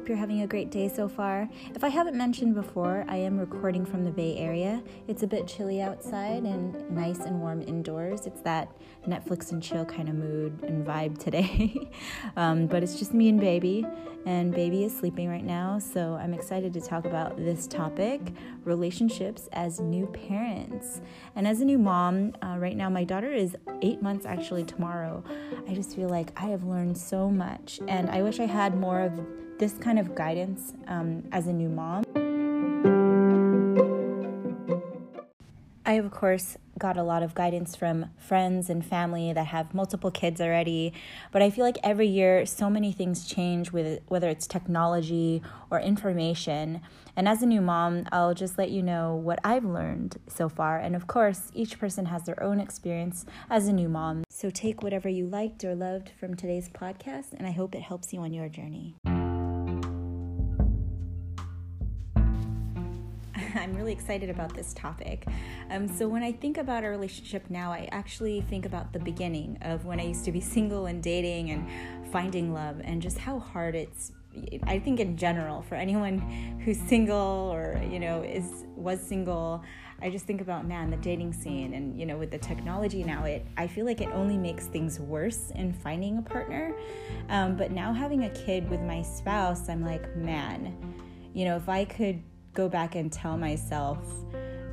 hope you're having a great day so far. If I haven't mentioned before, I am recording from the Bay Area. It's a bit chilly outside and nice and warm indoors. It's that Netflix and chill kind of mood and vibe today. um, but it's just me and baby, and baby is sleeping right now. So I'm excited to talk about this topic relationships as new parents. And as a new mom, uh, right now my daughter is eight months actually tomorrow. I just feel like I have learned so much, and I wish I had more of this kind of guidance um, as a new mom. I, of course, got a lot of guidance from friends and family that have multiple kids already, but I feel like every year so many things change with whether it's technology or information. And as a new mom, I'll just let you know what I've learned so far. And of course, each person has their own experience as a new mom. So take whatever you liked or loved from today's podcast, and I hope it helps you on your journey. I'm really excited about this topic. Um, so, when I think about our relationship now, I actually think about the beginning of when I used to be single and dating and finding love, and just how hard it's I think in general for anyone who's single or you know is was single I just think about man the dating scene and you know with the technology now it I feel like it only makes things worse in finding a partner um, but now having a kid with my spouse I'm like man you know if I could go back and tell myself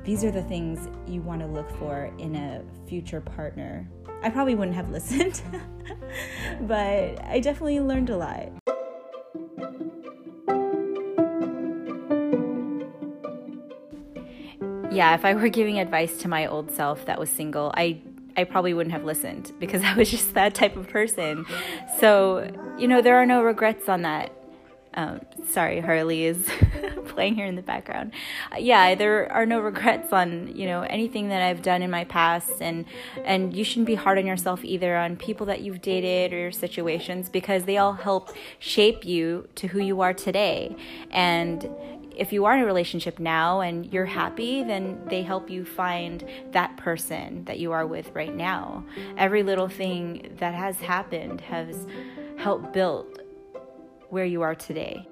these are the things you want to look for in a future partner. I probably wouldn't have listened, but I definitely learned a lot. Yeah, if I were giving advice to my old self that was single, I I probably wouldn't have listened because I was just that type of person. So, you know, there are no regrets on that um, sorry, Harley is playing here in the background. Uh, yeah, there are no regrets on you know anything that I've done in my past, and and you shouldn't be hard on yourself either on people that you've dated or your situations because they all help shape you to who you are today. And if you are in a relationship now and you're happy, then they help you find that person that you are with right now. Every little thing that has happened has helped build where you are today.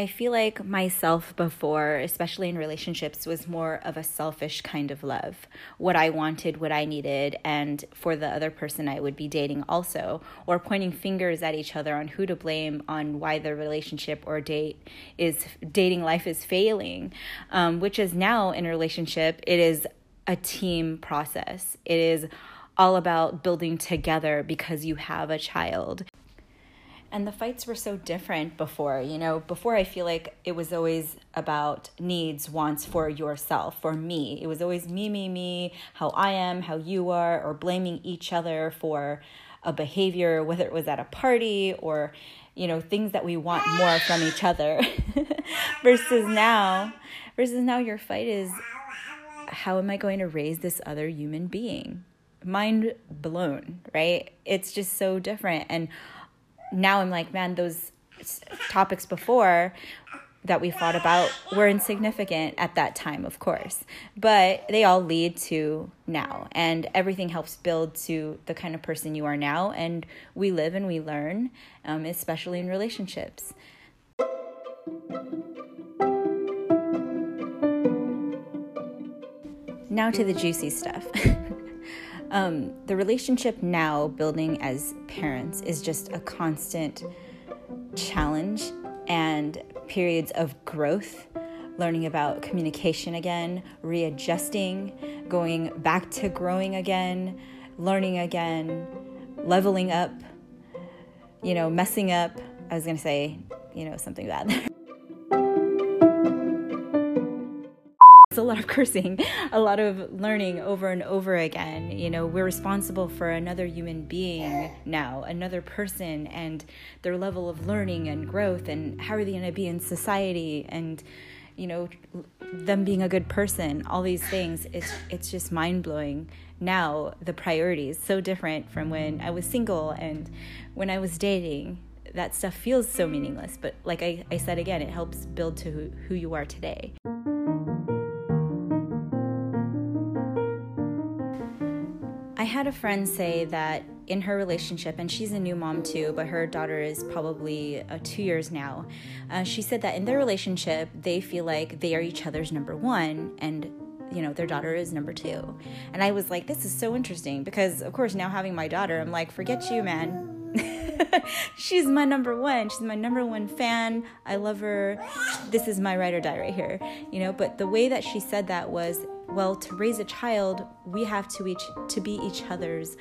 I feel like myself before, especially in relationships, was more of a selfish kind of love. What I wanted, what I needed, and for the other person I would be dating also, or pointing fingers at each other on who to blame on why the relationship or date is dating life is failing. Um, which is now in a relationship, it is a team process. It is all about building together because you have a child. And the fights were so different before, you know, before I feel like it was always about needs, wants for yourself, for me. It was always me, me, me, how I am, how you are, or blaming each other for a behavior, whether it was at a party or, you know, things that we want more from each other. versus now, versus now your fight is how am I going to raise this other human being? mind blown, right? It's just so different. And now I'm like, man, those topics before that we fought about were insignificant at that time, of course, but they all lead to now, and everything helps build to the kind of person you are now. And we live and we learn, um, especially in relationships. Now to the juicy stuff. Um, the relationship now, building as parents, is just a constant challenge and periods of growth, learning about communication again, readjusting, going back to growing again, learning again, leveling up, you know, messing up. I was going to say, you know, something bad. a lot of cursing, a lot of learning over and over again. You know, we're responsible for another human being now, another person, and their level of learning and growth, and how are they going to be in society, and you know, them being a good person. All these things, it's it's just mind blowing. Now the priorities so different from when I was single and when I was dating. That stuff feels so meaningless, but like I, I said again, it helps build to who, who you are today. I had a friend say that in her relationship, and she's a new mom too, but her daughter is probably uh, two years now. Uh, she said that in their relationship, they feel like they are each other's number one, and you know, their daughter is number two. And I was like, this is so interesting because, of course, now having my daughter, I'm like, forget you, man. She's my number one. She's my number one fan. I love her. This is my ride or die right here, you know. But the way that she said that was well, to raise a child, we have to each to be each other's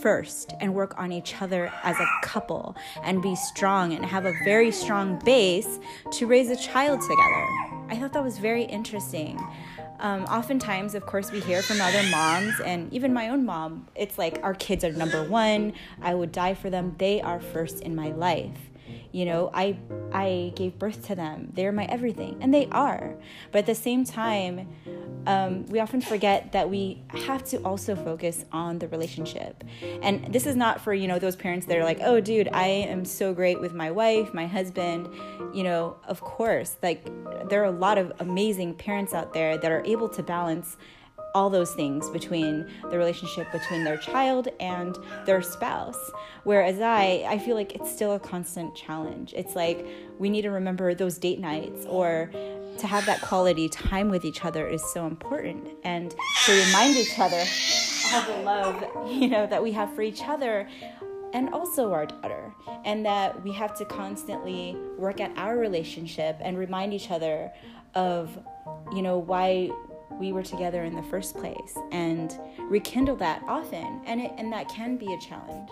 first and work on each other as a couple and be strong and have a very strong base to raise a child together. I thought that was very interesting. Um, oftentimes, of course, we hear from other moms, and even my own mom, it's like our kids are number one. I would die for them. They are first in my life you know i i gave birth to them. They're my everything and they are. But at the same time um, we often forget that we have to also focus on the relationship. And this is not for you know those parents that are like oh dude i am so great with my wife my husband. You know of course like there are a lot of amazing parents out there that are able to balance all those things between the relationship between their child and their spouse. Whereas I, I feel like it's still a constant challenge. It's like we need to remember those date nights or to have that quality time with each other is so important and to remind each other of the love you know that we have for each other and also our daughter and that we have to constantly work at our relationship and remind each other of you know why we were together in the first place and rekindle that often and it, and that can be a challenge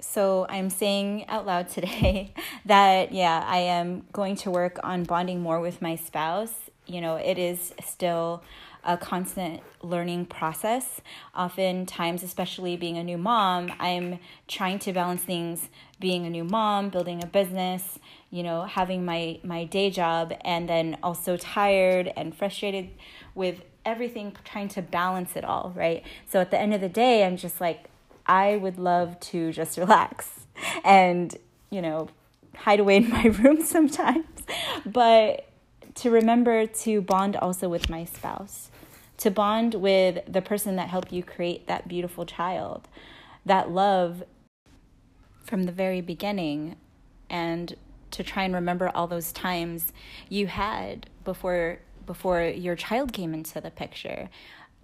so i'm saying out loud today that yeah i am going to work on bonding more with my spouse you know it is still a constant learning process. Oftentimes, especially being a new mom, I'm trying to balance things being a new mom, building a business, you know, having my my day job and then also tired and frustrated with everything trying to balance it all, right? So at the end of the day, I'm just like I would love to just relax and, you know, hide away in my room sometimes. But to remember to bond also with my spouse to bond with the person that helped you create that beautiful child. That love from the very beginning and to try and remember all those times you had before before your child came into the picture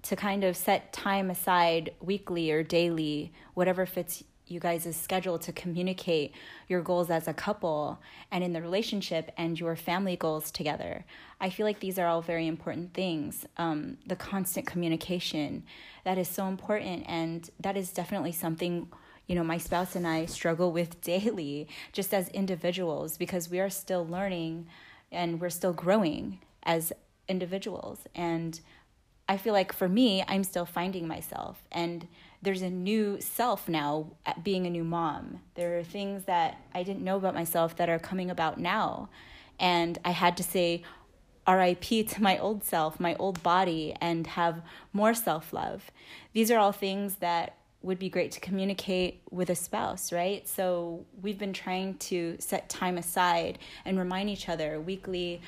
to kind of set time aside weekly or daily whatever fits you guys' schedule to communicate your goals as a couple and in the relationship and your family goals together. I feel like these are all very important things. Um, the constant communication, that is so important. And that is definitely something, you know, my spouse and I struggle with daily, just as individuals, because we are still learning and we're still growing as individuals. And I feel like for me, I'm still finding myself. And there's a new self now being a new mom. There are things that I didn't know about myself that are coming about now. And I had to say RIP to my old self, my old body, and have more self love. These are all things that would be great to communicate with a spouse, right? So we've been trying to set time aside and remind each other weekly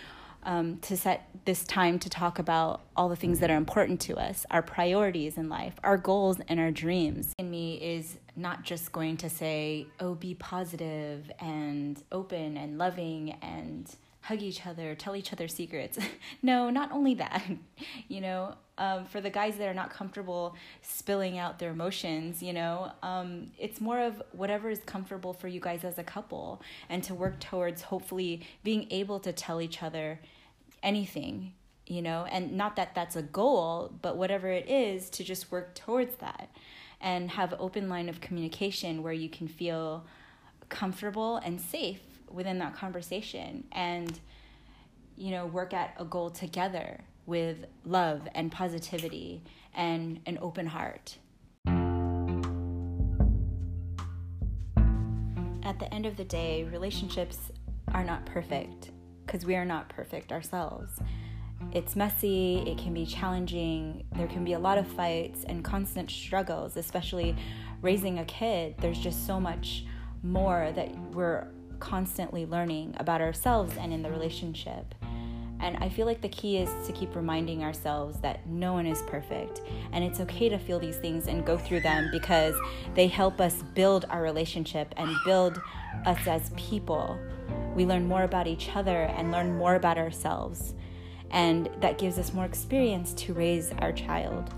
um, to set this time to talk about all the things that are important to us, our priorities in life, our goals, and our dreams. In me is not just going to say, oh, be positive and open and loving and hug each other, tell each other secrets. no, not only that. you know, um, for the guys that are not comfortable spilling out their emotions, you know, um, it's more of whatever is comfortable for you guys as a couple and to work towards hopefully being able to tell each other anything you know? And not that that's a goal but whatever it is to just work towards that and have open line of communication where you can feel comfortable and safe within that conversation and you know work at a goal together with love and positivity and an open heart at the end of the day relationships are not perfect because we are not perfect ourselves. It's messy, it can be challenging, there can be a lot of fights and constant struggles, especially raising a kid. There's just so much more that we're constantly learning about ourselves and in the relationship. And I feel like the key is to keep reminding ourselves that no one is perfect. And it's okay to feel these things and go through them because they help us build our relationship and build us as people. We learn more about each other and learn more about ourselves. And that gives us more experience to raise our child.